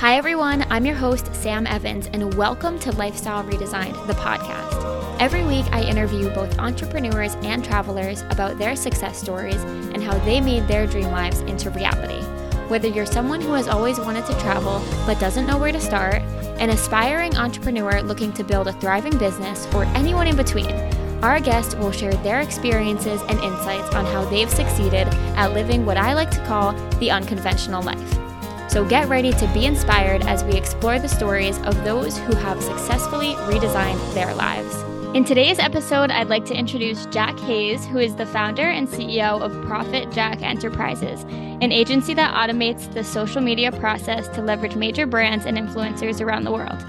Hi, everyone. I'm your host, Sam Evans, and welcome to Lifestyle Redesigned, the podcast. Every week, I interview both entrepreneurs and travelers about their success stories and how they made their dream lives into reality. Whether you're someone who has always wanted to travel but doesn't know where to start, an aspiring entrepreneur looking to build a thriving business, or anyone in between, our guests will share their experiences and insights on how they've succeeded at living what I like to call the unconventional life. So get ready to be inspired as we explore the stories of those who have successfully redesigned their lives. In today's episode, I'd like to introduce Jack Hayes, who is the founder and CEO of Profit Jack Enterprises, an agency that automates the social media process to leverage major brands and influencers around the world.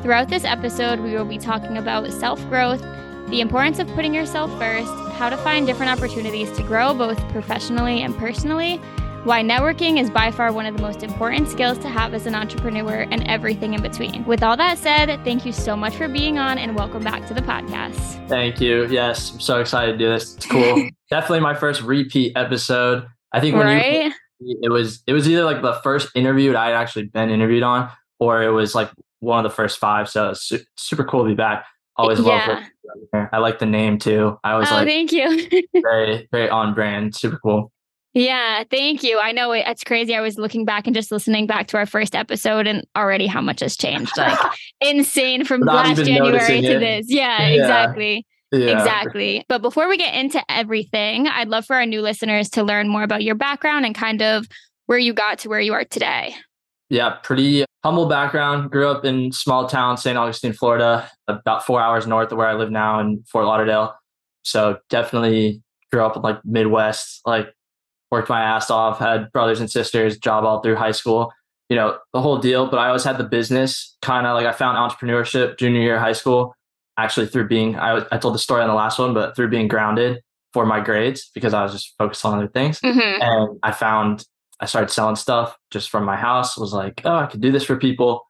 Throughout this episode, we will be talking about self growth, the importance of putting yourself first, how to find different opportunities to grow both professionally and personally why networking is by far one of the most important skills to have as an entrepreneur and everything in between. With all that said, thank you so much for being on and welcome back to the podcast. Thank you. Yes, I'm so excited to do this. It's cool. Definitely my first repeat episode. I think when right? you it was it was either like the first interview that I had actually been interviewed on or it was like one of the first five. So it's super cool to be back. Always yeah. love it. I like the name too. I was oh, like thank you. very, very on brand. Super cool. Yeah, thank you. I know it's crazy. I was looking back and just listening back to our first episode and already how much has changed. Like insane from last January to this. Yeah, yeah. exactly. Yeah. Exactly. But before we get into everything, I'd love for our new listeners to learn more about your background and kind of where you got to where you are today. Yeah, pretty humble background. Grew up in small town, St. Augustine, Florida, about four hours north of where I live now in Fort Lauderdale. So definitely grew up in like Midwest, like worked my ass off, had brothers and sisters, job all through high school, you know, the whole deal. But I always had the business kind of like I found entrepreneurship junior year high school, actually through being, I, I told the story on the last one, but through being grounded for my grades because I was just focused on other things. Mm-hmm. And I found, I started selling stuff just from my house, was like, oh, I could do this for people.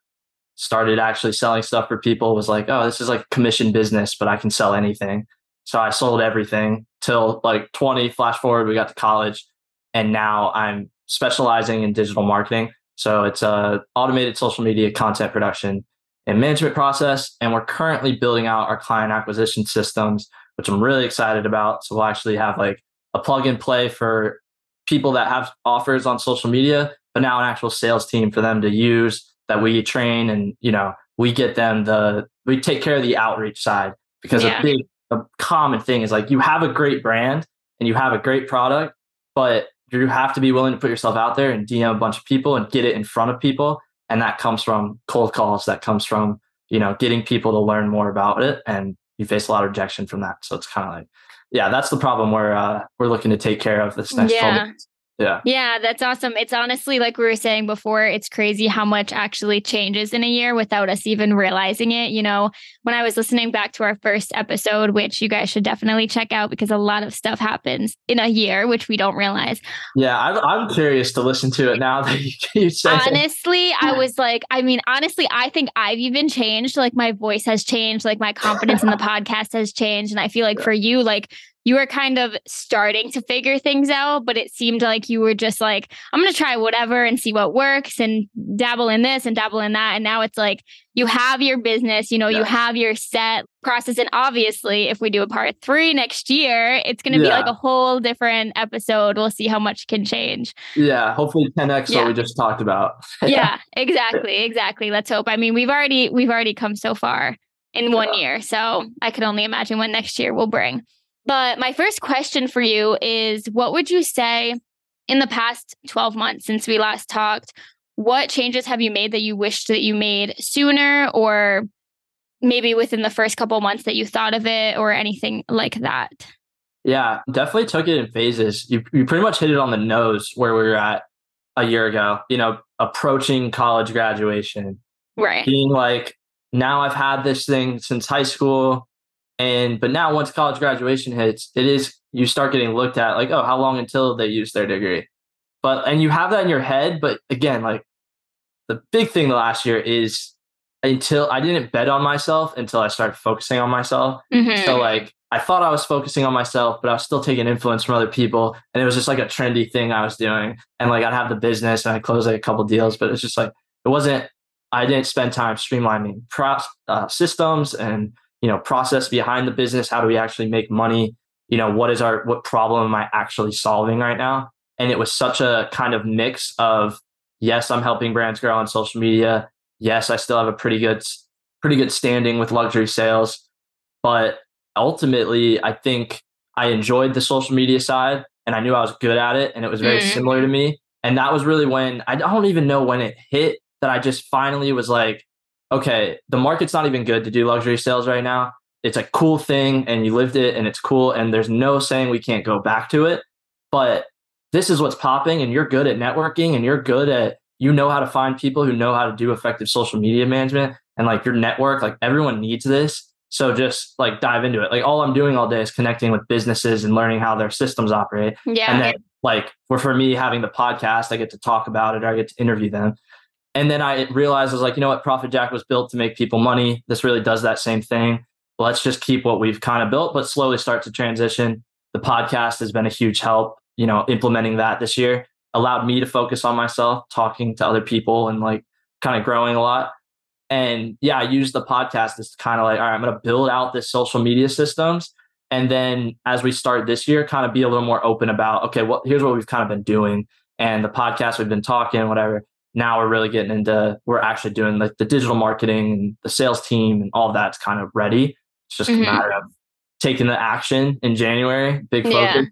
Started actually selling stuff for people, was like, oh, this is like commission business, but I can sell anything. So I sold everything till like 20, flash forward, we got to college and now I'm specializing in digital marketing. So it's a automated social media content production and management process. And we're currently building out our client acquisition systems, which I'm really excited about. So we'll actually have like a plug and play for people that have offers on social media, but now an actual sales team for them to use that we train and, you know, we get them the, we take care of the outreach side because yeah. a big, a common thing is like you have a great brand and you have a great product, but you have to be willing to put yourself out there and DM a bunch of people and get it in front of people. And that comes from cold calls. That comes from, you know, getting people to learn more about it. And you face a lot of rejection from that. So it's kind of like, yeah, that's the problem we're uh, we're looking to take care of this next yeah. Yeah. Yeah, that's awesome. It's honestly like we were saying before, it's crazy how much actually changes in a year without us even realizing it. You know, when I was listening back to our first episode, which you guys should definitely check out because a lot of stuff happens in a year, which we don't realize. Yeah, I'm, I'm curious to listen to it now that you, you say Honestly, it. I was like, I mean, honestly, I think I've even changed. Like my voice has changed, like my confidence in the podcast has changed. And I feel like for you, like you were kind of starting to figure things out, but it seemed like you were just like, I'm going to try whatever and see what works and dabble in this and dabble in that. And now it's like you have your business, you know, yeah. you have your set process. And obviously, if we do a part three next year, it's going to yeah. be like a whole different episode. We'll see how much can change. Yeah. Hopefully 10x yeah. what we just talked about. yeah, exactly. Exactly. Let's hope. I mean, we've already, we've already come so far in one year. So I can only imagine what next year will bring. But my first question for you is what would you say in the past 12 months since we last talked? What changes have you made that you wished that you made sooner or maybe within the first couple months that you thought of it or anything like that? Yeah, definitely took it in phases. You, you pretty much hit it on the nose where we were at a year ago, you know, approaching college graduation. Right. Being like, now I've had this thing since high school. And but now once college graduation hits, it is you start getting looked at like, oh, how long until they use their degree? But and you have that in your head, but again, like the big thing the last year is until I didn't bet on myself until I started focusing on myself. Mm-hmm. So like I thought I was focusing on myself, but I was still taking influence from other people. And it was just like a trendy thing I was doing. And like I'd have the business and I closed like a couple deals, but it's just like it wasn't, I didn't spend time streamlining props uh, systems and, you know, process behind the business. How do we actually make money? You know, what is our, what problem am I actually solving right now? And it was such a kind of mix of, yes, I'm helping brands grow on social media. Yes, I still have a pretty good, pretty good standing with luxury sales. But ultimately, I think I enjoyed the social media side and I knew I was good at it and it was very mm. similar to me. And that was really when I don't even know when it hit that I just finally was like, okay, the market's not even good to do luxury sales right now. It's a cool thing and you lived it and it's cool. And there's no saying we can't go back to it. But this is what's popping and you're good at networking and you're good at, you know how to find people who know how to do effective social media management and like your network, like everyone needs this. So just like dive into it. Like all I'm doing all day is connecting with businesses and learning how their systems operate. Yeah. And then like for, for me having the podcast, I get to talk about it or I get to interview them. And then I realized I was like, you know what, Profit Jack was built to make people money. This really does that same thing. Let's just keep what we've kind of built, but slowly start to transition. The podcast has been a huge help, you know, implementing that this year allowed me to focus on myself, talking to other people and like kind of growing a lot. And yeah, I use the podcast as kind of like, all right, I'm going to build out this social media systems. And then as we start this year, kind of be a little more open about, okay, well, here's what we've kind of been doing. And the podcast we've been talking, whatever. Now we're really getting into, we're actually doing like the digital marketing and the sales team and all that's kind of ready. It's just mm-hmm. a matter of taking the action in January, big focus.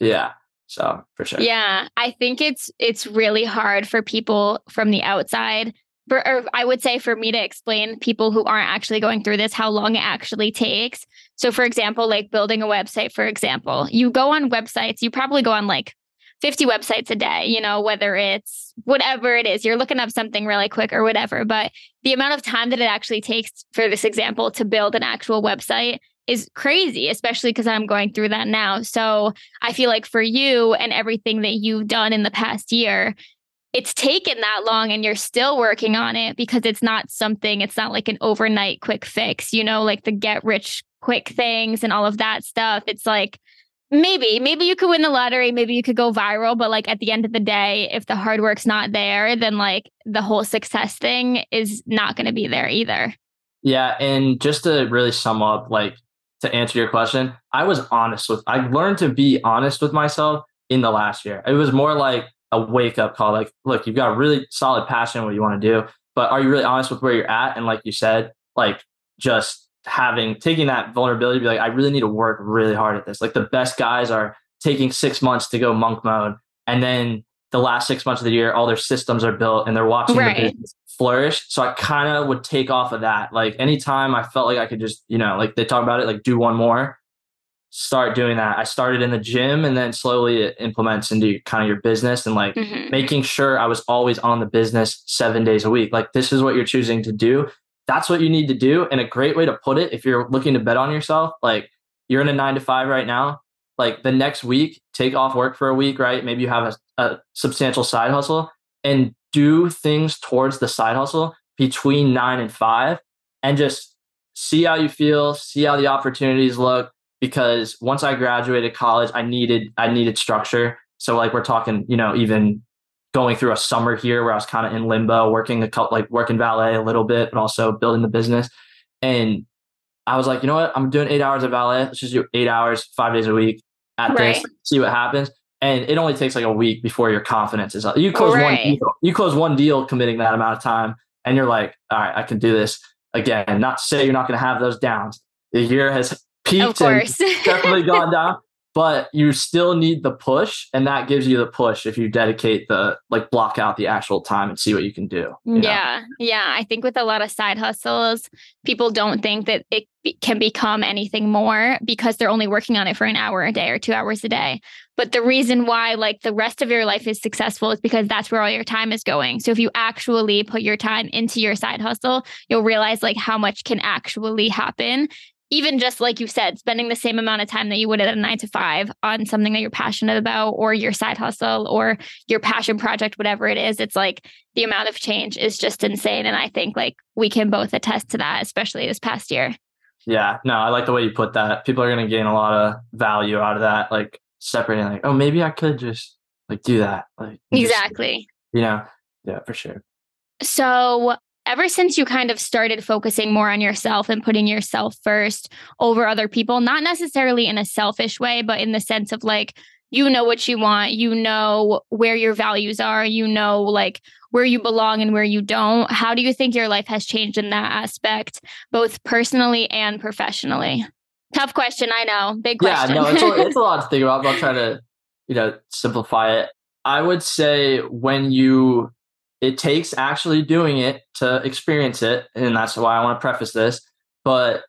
Yeah. yeah. So for sure. Yeah. I think it's it's really hard for people from the outside for, or I would say for me to explain people who aren't actually going through this how long it actually takes. So, for example, like building a website, for example, you go on websites, you probably go on like 50 websites a day, you know, whether it's whatever it is, you're looking up something really quick or whatever. But the amount of time that it actually takes for this example to build an actual website is crazy, especially because I'm going through that now. So I feel like for you and everything that you've done in the past year, it's taken that long and you're still working on it because it's not something, it's not like an overnight quick fix, you know, like the get rich quick things and all of that stuff. It's like, maybe, maybe you could win the lottery, maybe you could go viral, but like at the end of the day, if the hard work's not there, then like the whole success thing is not going to be there either. Yeah. And just to really sum up, like to answer your question, I was honest with, I learned to be honest with myself in the last year. It was more like, a wake up call. Like, look, you've got a really solid passion what you want to do, but are you really honest with where you're at? And like you said, like just having taking that vulnerability, be like, I really need to work really hard at this. Like the best guys are taking six months to go monk mode, and then the last six months of the year, all their systems are built and they're watching right. the business flourish. So I kind of would take off of that. Like anytime I felt like I could just, you know, like they talk about it, like do one more start doing that. I started in the gym and then slowly it implements into kind of your business and like mm-hmm. making sure I was always on the business seven days a week. Like, this is what you're choosing to do. That's what you need to do. And a great way to put it, if you're looking to bet on yourself, like you're in a nine to five right now, like the next week, take off work for a week, right? Maybe you have a, a substantial side hustle and do things towards the side hustle between nine and five and just see how you feel, see how the opportunities look because once I graduated college, I needed I needed structure. So like we're talking, you know, even going through a summer here where I was kind of in limbo, working a couple like working valet a little bit, but also building the business. And I was like, you know what? I'm doing eight hours of valet. Let's just do eight hours, five days a week at right. this, see what happens. And it only takes like a week before your confidence is up. You close right. one deal, you close one deal committing that amount of time, and you're like, all right, I can do this again. Not to say you're not going to have those downs. The year has peaked and definitely gone down but you still need the push and that gives you the push if you dedicate the like block out the actual time and see what you can do you yeah know? yeah i think with a lot of side hustles people don't think that it can become anything more because they're only working on it for an hour a day or two hours a day. But the reason why like the rest of your life is successful is because that's where all your time is going. So if you actually put your time into your side hustle you'll realize like how much can actually happen even just like you said, spending the same amount of time that you would at a nine to five on something that you're passionate about or your side hustle or your passion project, whatever it is, it's like the amount of change is just insane. And I think like we can both attest to that, especially this past year. Yeah, no, I like the way you put that. People are going to gain a lot of value out of that, like separating, like, oh, maybe I could just like do that. Like, exactly. Just, you know, yeah, for sure. So, ever since you kind of started focusing more on yourself and putting yourself first over other people, not necessarily in a selfish way, but in the sense of like, you know what you want, you know where your values are, you know, like where you belong and where you don't. How do you think your life has changed in that aspect, both personally and professionally? Tough question, I know. Big question. Yeah, no, it's a, it's a lot to think about. but I'll try to, you know, simplify it. I would say when you, it takes actually doing it to experience it, and that's why I want to preface this. But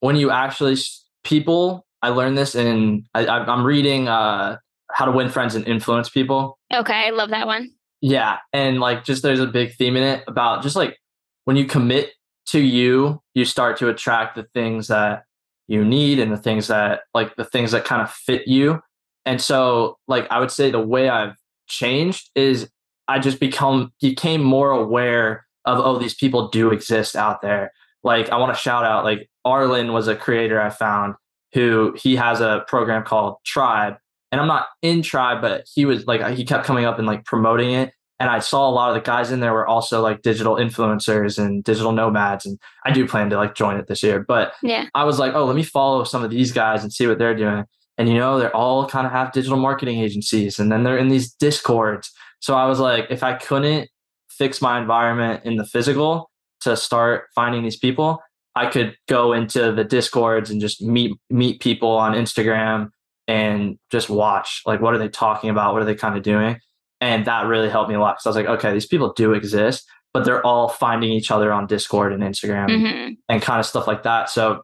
when you actually, people, I learned this in, I, I'm reading uh, How to Win Friends and Influence People. Okay, I love that one. Yeah, and like just there's a big theme in it about just like when you commit to you, you start to attract the things that you need and the things that like the things that kind of fit you. And so like I would say the way I've changed is I just become became more aware of oh these people do exist out there. Like I want to shout out like Arlen was a creator I found who he has a program called Tribe and I'm not in Tribe but he was like he kept coming up and like promoting it and I saw a lot of the guys in there were also like digital influencers and digital nomads. And I do plan to like join it this year. But yeah, I was like, oh, let me follow some of these guys and see what they're doing. And you know, they're all kind of have digital marketing agencies and then they're in these discords. So I was like, if I couldn't fix my environment in the physical to start finding these people, I could go into the discords and just meet meet people on Instagram and just watch like what are they talking about? What are they kind of doing? And that really helped me a lot. So I was like, okay, these people do exist, but they're all finding each other on Discord and Instagram mm-hmm. and, and kind of stuff like that. So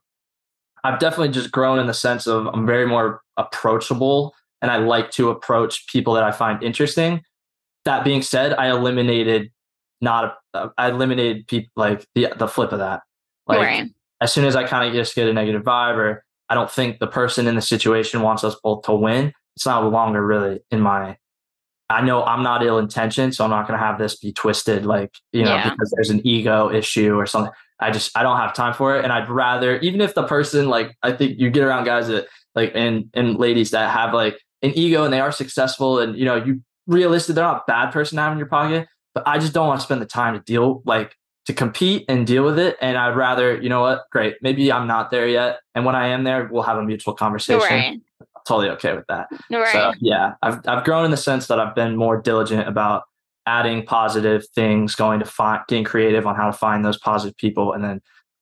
I've definitely just grown in the sense of I'm very more approachable and I like to approach people that I find interesting. That being said, I eliminated not a, I eliminated people like the the flip of that. Like right. as soon as I kind of just get a negative vibe or I don't think the person in the situation wants us both to win, it's not longer really in my I know I'm not ill intentioned, so I'm not going to have this be twisted, like, you know, yeah. because there's an ego issue or something. I just, I don't have time for it. And I'd rather, even if the person, like, I think you get around guys that, like, and, and ladies that have like an ego and they are successful and, you know, you realistic, they're not a bad person to have in your pocket, but I just don't want to spend the time to deal, like, to compete and deal with it. And I'd rather, you know what, great, maybe I'm not there yet. And when I am there, we'll have a mutual conversation. Right totally okay with that. Right. So yeah, I've I've grown in the sense that I've been more diligent about adding positive things, going to find getting creative on how to find those positive people and then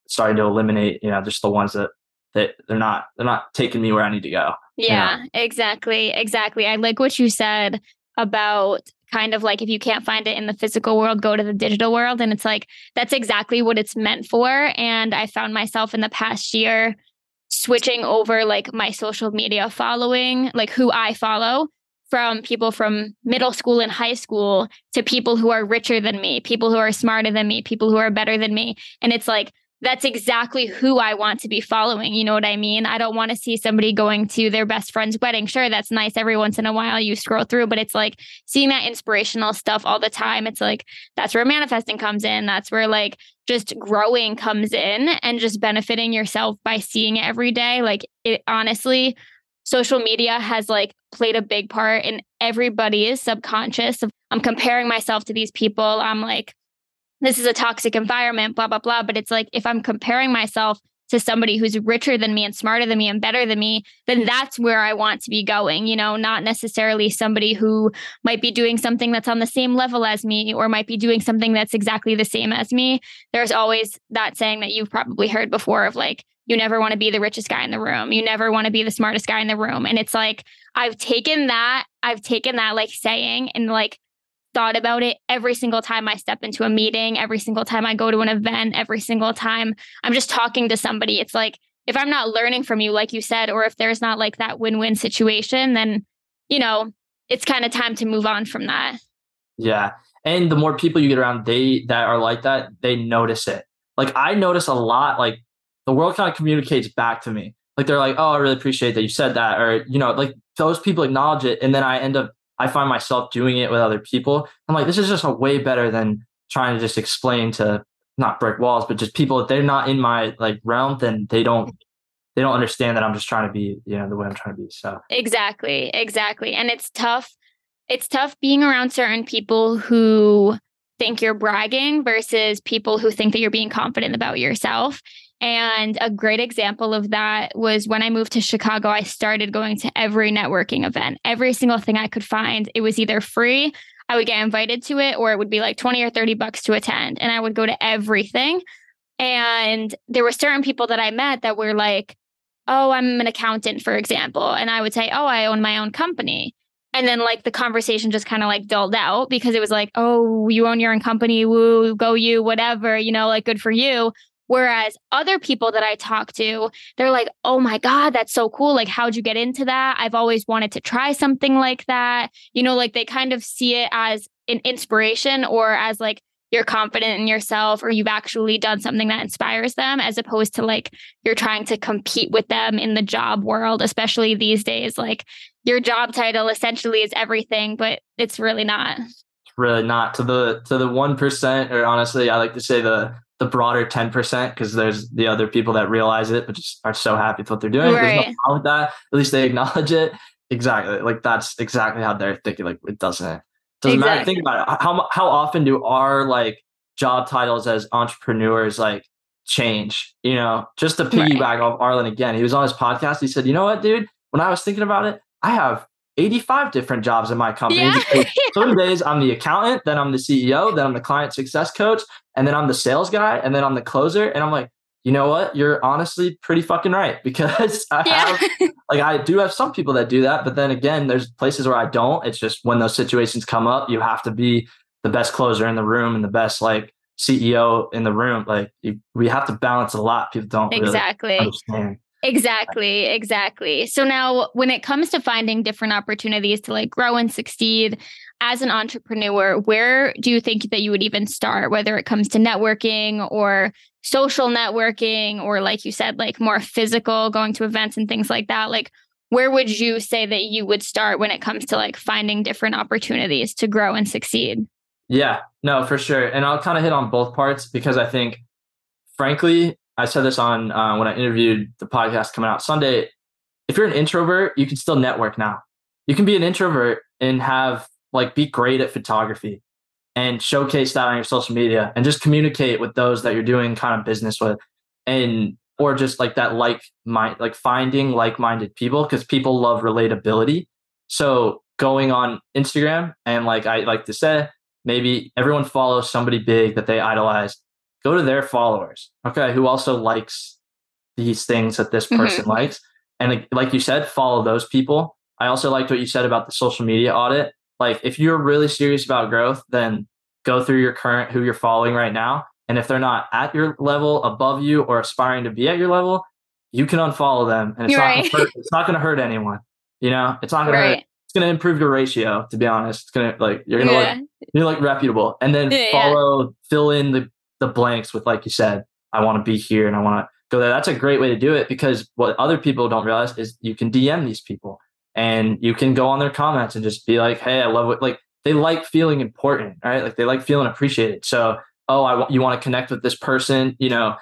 starting to eliminate, you know, just the ones that that they're not they're not taking me where I need to go. Yeah, you know? exactly. Exactly. I like what you said about kind of like if you can't find it in the physical world, go to the digital world. And it's like that's exactly what it's meant for. And I found myself in the past year switching over like my social media following, like who I follow from people from middle school and high school to people who are richer than me, people who are smarter than me, people who are better than me. And it's like, that's exactly who I want to be following. You know what I mean? I don't want to see somebody going to their best friend's wedding. Sure, that's nice every once in a while you scroll through, but it's like seeing that inspirational stuff all the time. It's like that's where manifesting comes in. That's where like just growing comes in and just benefiting yourself by seeing it every day. Like it honestly, social media has like played a big part in everybody's subconscious of I'm comparing myself to these people. I'm like this is a toxic environment, blah, blah, blah. But it's like if I'm comparing myself to somebody who's richer than me and smarter than me and better than me, then that's where I want to be going, you know, not necessarily somebody who might be doing something that's on the same level as me or might be doing something that's exactly the same as me. There's always that saying that you've probably heard before of like, you never want to be the richest guy in the room. You never want to be the smartest guy in the room. And it's like, I've taken that, I've taken that like saying and like thought about it every single time I step into a meeting, every single time I go to an event, every single time I'm just talking to somebody. It's like if I'm not learning from you, like you said, or if there's not like that win win situation, then, you know, it's kind of time to move on from that. Yeah. And the more people you get around, they that are like that, they notice it. Like I notice a lot, like the world kind of communicates back to me. Like they're like, oh, I really appreciate that you said that. Or, you know, like those people acknowledge it. And then I end up I find myself doing it with other people. I'm like, this is just a way better than trying to just explain to not brick walls, but just people if they're not in my like realm, then they don't they don't understand that I'm just trying to be, you know, the way I'm trying to be. So exactly, exactly. And it's tough. It's tough being around certain people who think you're bragging versus people who think that you're being confident about yourself. And a great example of that was when I moved to Chicago, I started going to every networking event, every single thing I could find. It was either free, I would get invited to it, or it would be like 20 or 30 bucks to attend. And I would go to everything. And there were certain people that I met that were like, oh, I'm an accountant, for example. And I would say, oh, I own my own company. And then like the conversation just kind of like dulled out because it was like, oh, you own your own company, woo, go you, whatever, you know, like good for you. Whereas other people that I talk to, they're like, oh my God, that's so cool. Like, how'd you get into that? I've always wanted to try something like that. You know, like they kind of see it as an inspiration or as like you're confident in yourself or you've actually done something that inspires them as opposed to like you're trying to compete with them in the job world especially these days like your job title essentially is everything but it's really not really not to the to the 1% or honestly i like to say the the broader 10% because there's the other people that realize it but just are so happy with what they're doing right. there's no problem with that at least they acknowledge it exactly like that's exactly how they're thinking like it doesn't doesn't exactly. matter. Think about it. How how often do our like job titles as entrepreneurs like change? You know, just to piggyback right. off Arlen again, he was on his podcast. He said, "You know what, dude? When I was thinking about it, I have 85 different jobs in my company. Yeah. Some days I'm the accountant, then I'm the CEO, then I'm the client success coach, and then I'm the sales guy, and then I'm the closer. And I'm like, you know what? You're honestly pretty fucking right because I yeah. have, like, I do have some people that do that. But then again, there's places where I don't. It's just when those situations come up, you have to be the best closer in the room and the best, like, CEO in the room. Like, you, we have to balance a lot. People don't exactly really understand. Exactly, exactly. So now when it comes to finding different opportunities to like grow and succeed as an entrepreneur, where do you think that you would even start whether it comes to networking or social networking or like you said like more physical going to events and things like that like where would you say that you would start when it comes to like finding different opportunities to grow and succeed yeah no for sure and i'll kind of hit on both parts because i think frankly i said this on uh, when i interviewed the podcast coming out sunday if you're an introvert you can still network now. You can be an introvert and have like be great at photography and showcase that on your social media and just communicate with those that you're doing kind of business with and or just like that like mind like finding like-minded people because people love relatability. So going on instagram and like i like to say maybe everyone follows somebody big that they idolize go to their followers okay who also likes these things that this person mm-hmm. likes and like you said follow those people i also liked what you said about the social media audit like if you're really serious about growth, then go through your current who you're following right now. And if they're not at your level, above you, or aspiring to be at your level, you can unfollow them, and it's not gonna hurt, it's not going to hurt anyone. You know, it's not going right. to hurt. It's going to improve your ratio. To be honest, it's going to like you're going to yeah. look you're like reputable, and then yeah, follow yeah. fill in the the blanks with like you said. I want to be here, and I want to go there. That's a great way to do it because what other people don't realize is you can DM these people and you can go on their comments and just be like, "Hey, I love what like." They like feeling important, right? Like they like feeling appreciated. So, oh, I want you want to connect with this person, you know,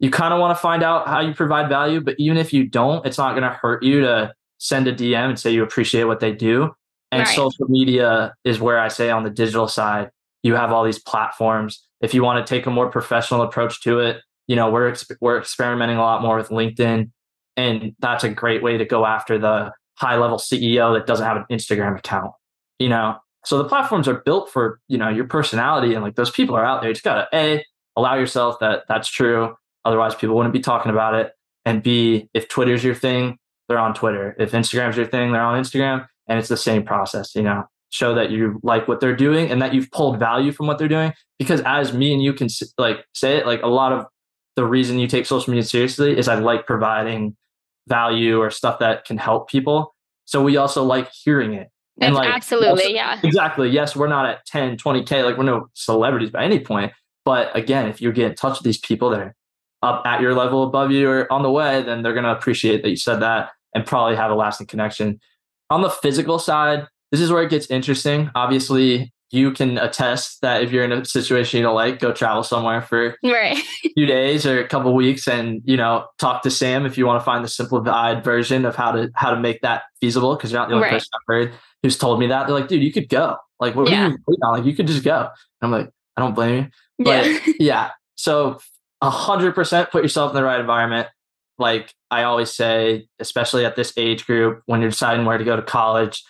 you kind of want to find out how you provide value, but even if you don't, it's not going to hurt you to send a DM and say you appreciate what they do. And right. social media is where I say on the digital side, you have all these platforms. If you want to take a more professional approach to it, you know, we're we're experimenting a lot more with LinkedIn, and that's a great way to go after the high level CEO that doesn't have an Instagram account, you know? So the platforms are built for, you know, your personality and like those people are out there. You just gotta A, allow yourself that that's true. Otherwise people wouldn't be talking about it. And B, if Twitter's your thing, they're on Twitter. If Instagram's your thing, they're on Instagram. And it's the same process, you know, show that you like what they're doing and that you've pulled value from what they're doing. Because as me and you can like say it, like a lot of the reason you take social media seriously is I like providing value or stuff that can help people. So we also like hearing it. And like absolutely, also, yeah. Exactly. Yes, we're not at 10, 20K, like we're no celebrities by any point. But again, if you get in touch with these people that are up at your level above you or on the way, then they're gonna appreciate that you said that and probably have a lasting connection. On the physical side, this is where it gets interesting. Obviously, you can attest that if you're in a situation you don't like, go travel somewhere for right. a few days or a couple weeks and, you know, talk to Sam if you want to find the simplified version of how to how to make that feasible. Cause you're not the only right. person I've heard who's told me that. They're like, dude, you could go. Like, what yeah. are you waiting on? Like, you could just go. And I'm like, I don't blame you. But yeah, yeah. so a hundred percent put yourself in the right environment. Like I always say, especially at this age group, when you're deciding where to go to college,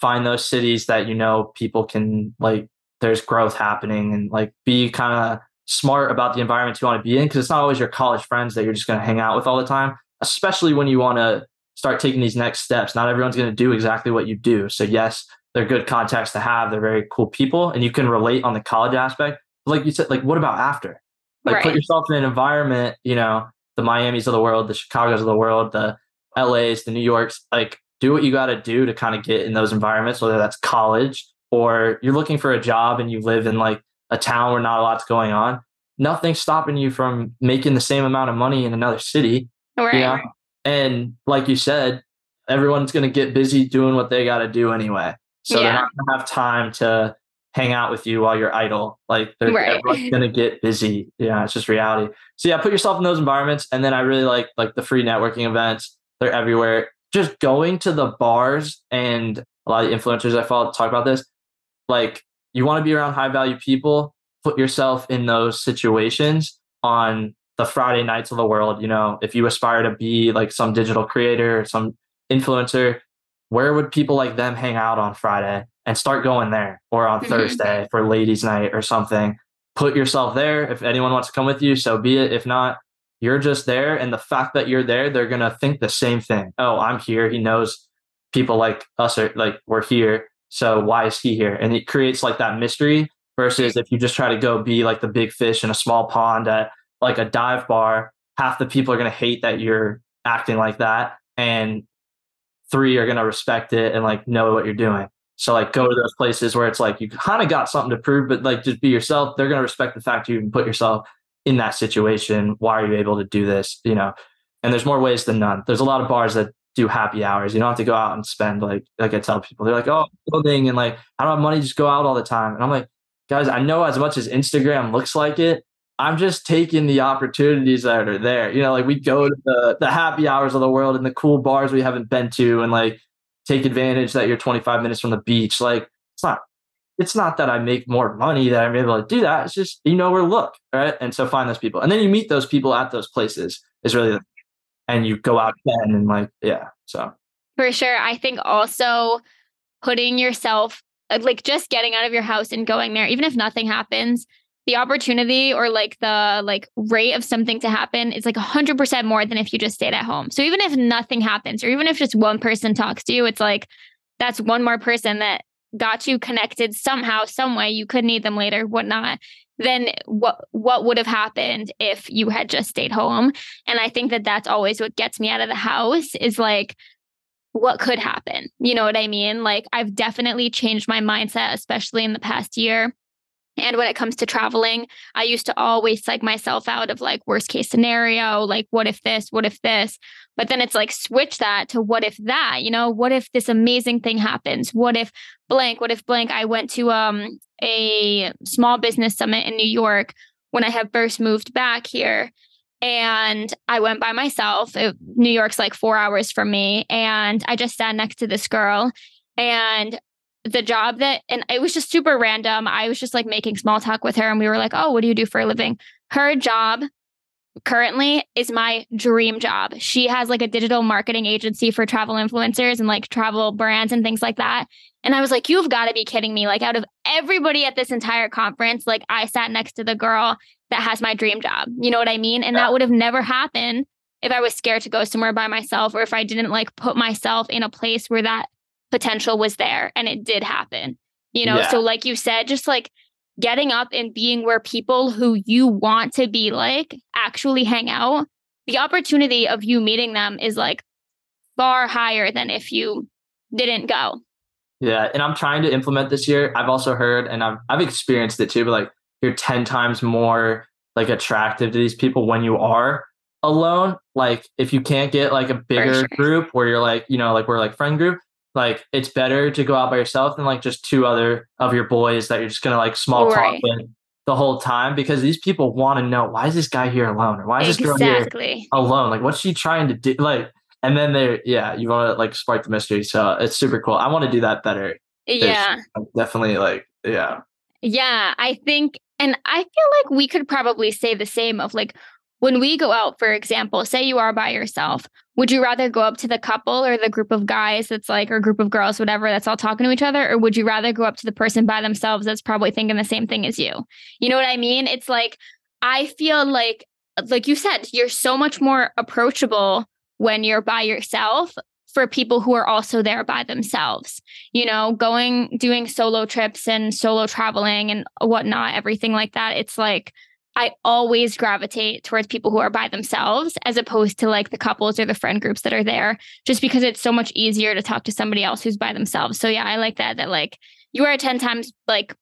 find those cities that you know people can like there's growth happening and like be kind of smart about the environment you want to be in because it's not always your college friends that you're just going to hang out with all the time especially when you want to start taking these next steps. Not everyone's going to do exactly what you do. So yes they're good contacts to have they're very cool people and you can relate on the college aspect. Like you said like what about after? Like right. put yourself in an environment you know the miamis of the world the chicagos of the world the las the new yorks like do what you got to do to kind of get in those environments whether that's college or you're looking for a job and you live in like a town where not a lot's going on, nothing's stopping you from making the same amount of money in another city. Right. You know? And like you said, everyone's going to get busy doing what they got to do anyway. So yeah. they're not going to have time to hang out with you while you're idle. Like they're right. going to get busy. Yeah, it's just reality. So yeah, put yourself in those environments. And then I really like like the free networking events. They're everywhere. Just going to the bars and a lot of influencers I follow talk about this like you want to be around high value people put yourself in those situations on the friday nights of the world you know? If you aspire to be like some digital creator or some influencer where would people like them hang out on friday? And start going there or on mm-hmm. thursday for ladies night or something. Put yourself there. If anyone wants to come with you so be it. If not you're just there and the fact that you're there they're going to think the same thing oh i'm here he knows people like us are like we're here so why is he here? And it creates like that mystery versus if you just try to go be like the big fish in a small pond at like a dive bar, half the people are going to hate that you're acting like that. And three are going to respect it and like know what you're doing. So like go to those places where it's like you kind of got something to prove, but like just be yourself. They're to respect the fact you even put yourself in that situation. Why are you able to do this? You know, and there's more ways than none. There's a lot of bars that do happy hours. You don't have to go out and spend like like I tell people. They're like, oh, clothing and like I don't have money, just go out all the time. And I'm like, guys, I know as much as Instagram looks like it, I'm just taking the opportunities that are there. You know, like we go to the, the happy hours of the world and the cool bars we haven't been to and like take advantage that you're 25 minutes from the beach. Like it's not it's not that I make more money that I'm able to do that. It's just you know where to look, right? And so find those people. And then you meet those people at those places is really the and you go out then and like yeah so for sure i think also putting yourself uh, like just getting out of your house and going there even if nothing happens the opportunity or like the like rate of something to happen is like 100% more than if you just stayed at home so even if nothing happens or even if just one person talks to you it's like that's one more person that got you connected somehow some way you could need them later whatnot then what what would have happened if you had just stayed home? And i think that that's always what gets me out of the house is like what could happen? You know what i mean? Like i've definitely changed my mindset especially in the past year and when it comes to traveling, I used to always psych myself out of like worst case scenario, like what if this, what if this? But then it's like switch that to what if that, you know, what if this amazing thing happens? What if blank, what if blank? I went to um a small business summit in New York when I had first moved back here. And I went by myself. It, New York's like four hours from me. And I just sat next to this girl. And the job that, and it was just super random. I was just like making small talk with her. And we were like, oh, what do you do for a living? Her job currently is my dream job. She has like a digital marketing agency for travel influencers and like travel brands and things like that. And I was like, you've got to be kidding me. Like, out of everybody at this entire conference, like, I sat next to the girl that has my dream job. You know what I mean? And that would have never happened if I was scared to go somewhere by myself or if I didn't like put myself in a place where that potential was there and it did happen. You know, yeah. so like you said, just like getting up and being where people who you want to be like actually hang out, the opportunity of you meeting them is like far higher than if you didn't go. Yeah, and I'm trying to implement this year. I've also heard and I've I've experienced it too, but like you're 10 times more like attractive to these people when you are alone. Like if you can't get like a bigger sure. group where you're like, you know, like we're like friend group, like it's better to go out by yourself than like just two other of your boys that you're just gonna like small right. talk with the whole time because these people want to know why is this guy here alone or why is exactly. this girl here alone? Like what's she trying to do? Like and then they yeah, you want to like spark the mystery. So it's super cool. I want to do that better Yeah. Definitely like, yeah. Yeah. I think, and I feel like we could probably say the same of like, when we go out, for example, say you are by yourself, would you rather go up to the couple or the group of guys that's like, or group of girls, whatever, that's all talking to each other? Or would you rather go up to the person by themselves that's probably thinking the same thing as you? You know what I mean? It's like, I feel like, like you said, you're so much more approachable when you're by yourself for people who are also there by themselves. You know, going, doing solo trips and solo traveling and whatnot, everything like that. It's like, I always gravitate towards people who are by themselves as opposed to like the couples or the friend groups that are there, just because it's so much easier to talk to somebody else who's by themselves. So yeah, I like that, that like you are 10 times like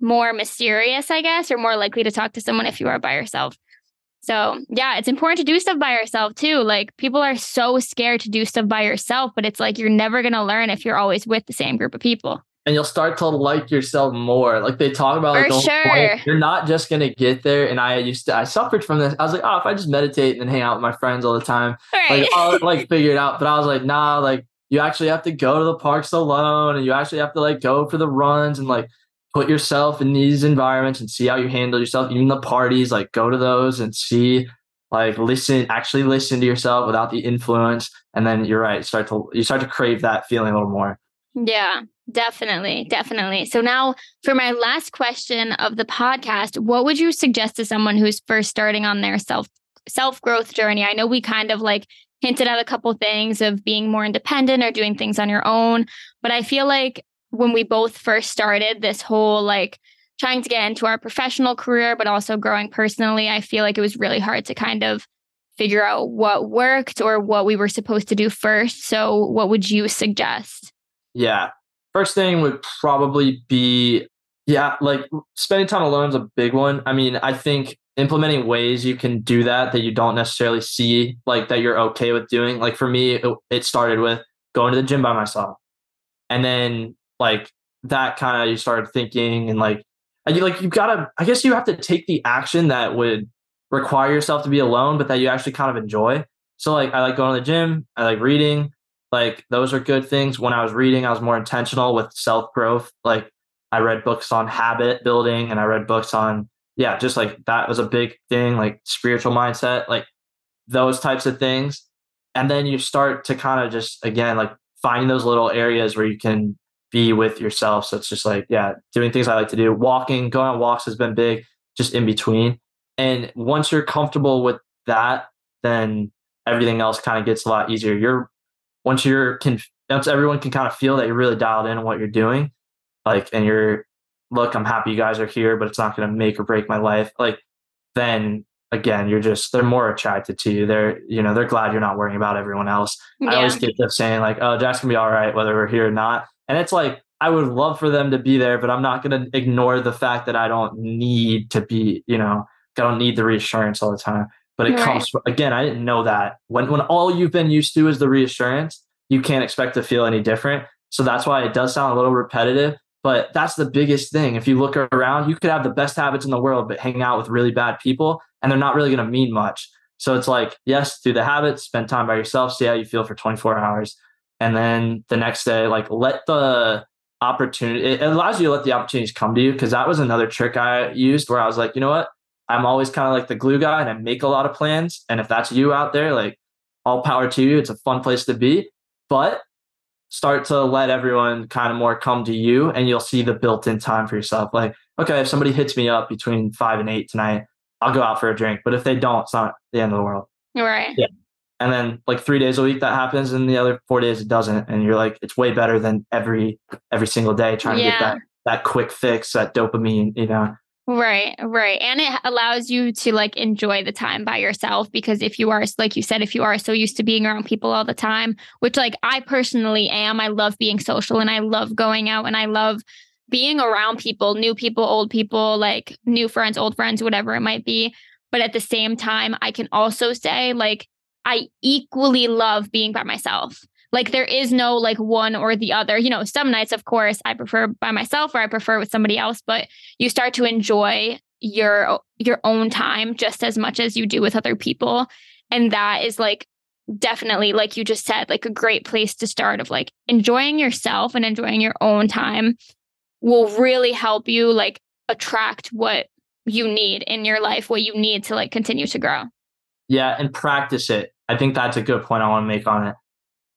more mysterious, I guess, or more likely to talk to someone if you are by yourself. So, yeah, it's important to do stuff by yourself too. Like, people are so scared to do stuff by yourself, but it's like you're never going to learn if you're always with the same group of people. And you'll start to like yourself more. Like they talk about, like, sure. Point. You're not just gonna get there. And I used to, I suffered from this. I was like, oh, if I just meditate and then hang out with my friends all the time, right. like I'll like figure it out. But I was like, nah, like you actually have to go to the parks alone, and you actually have to like go for the runs and like put yourself in these environments and see how you handle yourself. Even the parties, like go to those and see, like listen, actually listen to yourself without the influence. And then you're right, start to you start to crave that feeling a little more. Yeah, definitely. Definitely. So now for my last question of the podcast, what would you suggest to someone who's first starting on their self self growth journey? I know we kind of like hinted at a couple things of being more independent or doing things on your own, but I feel like when we both first started this whole like trying to get into our professional career, but also growing personally, I feel like it was really hard to kind of figure out what worked or what we were supposed to do first. So, what would you suggest? Yeah. First thing would probably be, yeah, like spending time alone is a big one. I mean, I think implementing ways you can do that that you don't necessarily see, like that you're okay with doing. Like for me, it, it started with going to the gym by myself. And then like that kind of you started thinking and like and you like you gotta i guess you have to take the action that would require yourself to be alone but that you actually kind of enjoy so like i like going to the gym i like reading like those are good things when i was reading i was more intentional with self growth like i read books on habit building and i read books on yeah just like that was a big thing like spiritual mindset like those types of things and then you start to kind of just again like finding those little areas where you can be with yourself. So it's just like, yeah, doing things I like to do. Walking, going on walks has been big, just in between. And once you're comfortable with that, then everything else kind of gets a lot easier. You're once you're can once everyone can kind of feel that you're really dialed in on what you're doing, like, and you're look, I'm happy you guys are here, but it's not going to make or break my life. Like, then again, you're just they're more attracted to you. They're you know they're glad you're not worrying about everyone else. Yeah. I always get them saying like, "Oh, Jack's gonna be all right whether we're here or not." And it's like, I would love for them to be there, but I'm not going to ignore the fact that I don't need to be, you know, I don't need the reassurance all the time. But it right. comes again, I didn't know that. When when all you've been used to is the reassurance, you can't expect to feel any different. So that's why it does sound a little repetitive, but that's the biggest thing. If you look around, you could have the best habits in the world, but hang out with really bad people and they're not really going to mean much. So it's like, yes, do the habits, spend time by yourself, see how you feel for 24 hours and then the next day like let the opportunity it allows you to let the opportunities come to you because that was another trick i used where i was like you know what i'm always kind of like the glue guy and i make a lot of plans. And if that's you out there like all power to you. It's a fun place to be. But start to let everyone kind of more come to you and you'll see the built-in time for yourself. Like okay if somebody hits me up between five and eight tonight i'll go out for a drink. But if they don't it's not the end of the world. Right. Yeah. And then like three days a week that happens and the other four days it doesn't. And you're like it's way better than every every single day trying yeah. to get that that quick fix that dopamine you know right right and it allows you to like enjoy the time by yourself because if you are like you said if you are so used to being around people all the time which like i personally am i love being social and i love going out and i love being around people new people old people like new friends old friends whatever it might be but at the same time i can also say like I equally love being by myself. Like there is no like one or the other. You know, some nights, of course, I prefer by myself or I prefer with somebody else, but you start to enjoy your your own time just as much as you do with other people. And that is like definitely, like you just said, like a great place to start of like enjoying yourself and enjoying your own time will really help you like attract what you need in your life, what you need to like continue to grow. Yeah, and practice it. I think that's a good point I want to make on it.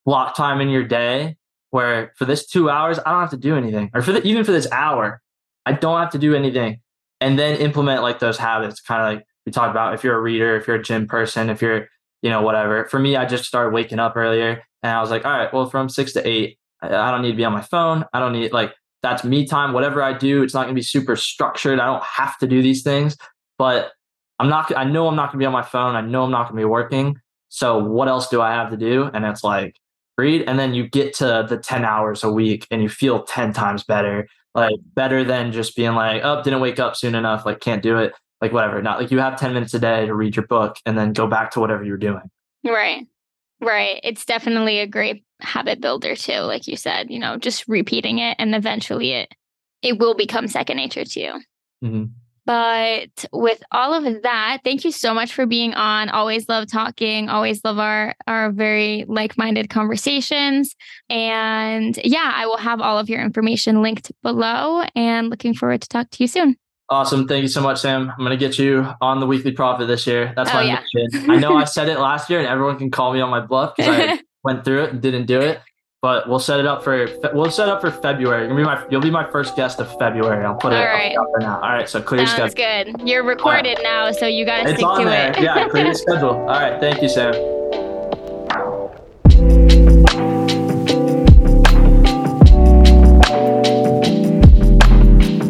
Block time in your day where for this two hours, I don't have to do anything. Or for the, even for this hour, I don't have to do anything. And then implement like those habits, kind of like we talked about if you're a reader, if you're a gym person, if you're, you know, whatever. For me, I just started waking up earlier and I was like, all right, well, from six to eight, I don't need to be on my phone. I don't need like that's me time. Whatever I do, it's not going to be super structured. I don't have to do these things, but I'm not, I know I'm not going to be on my phone. I know I'm not going to be working. So what else do I have to do? And it's like, read. And then you get to the 10 hours a week and you feel 10 times better, like better than just being like, oh, didn't wake up soon enough. Like, can't do it. Like, whatever. Not like you have 10 minutes a day to read your book and then go back to whatever you're doing. Right. Right. It's definitely a great habit builder too, like you said, you know, just repeating it and eventually it it will become second nature to you. Mm-hmm. But with all of that, thank you so much for being on. Always love talking. Always love our our very like-minded conversations. And yeah, I will have all of your information linked below and looking forward to talk to you soon. Awesome. Thank you so much, Sam. I'm going to get you on the weekly profit this year. That's oh, my yeah. mission. I know I said it last year and everyone can call me on my bluff because I went through it and didn't do it. But we'll set it up for we'll set up for February. You'll be my you'll be my first guest of February. I'll put it right. up now. All right, so clear Sounds schedule. That's good. You're recorded right. now, so you got to stick to there. it. yeah, clear your schedule. All right, thank you, Sam.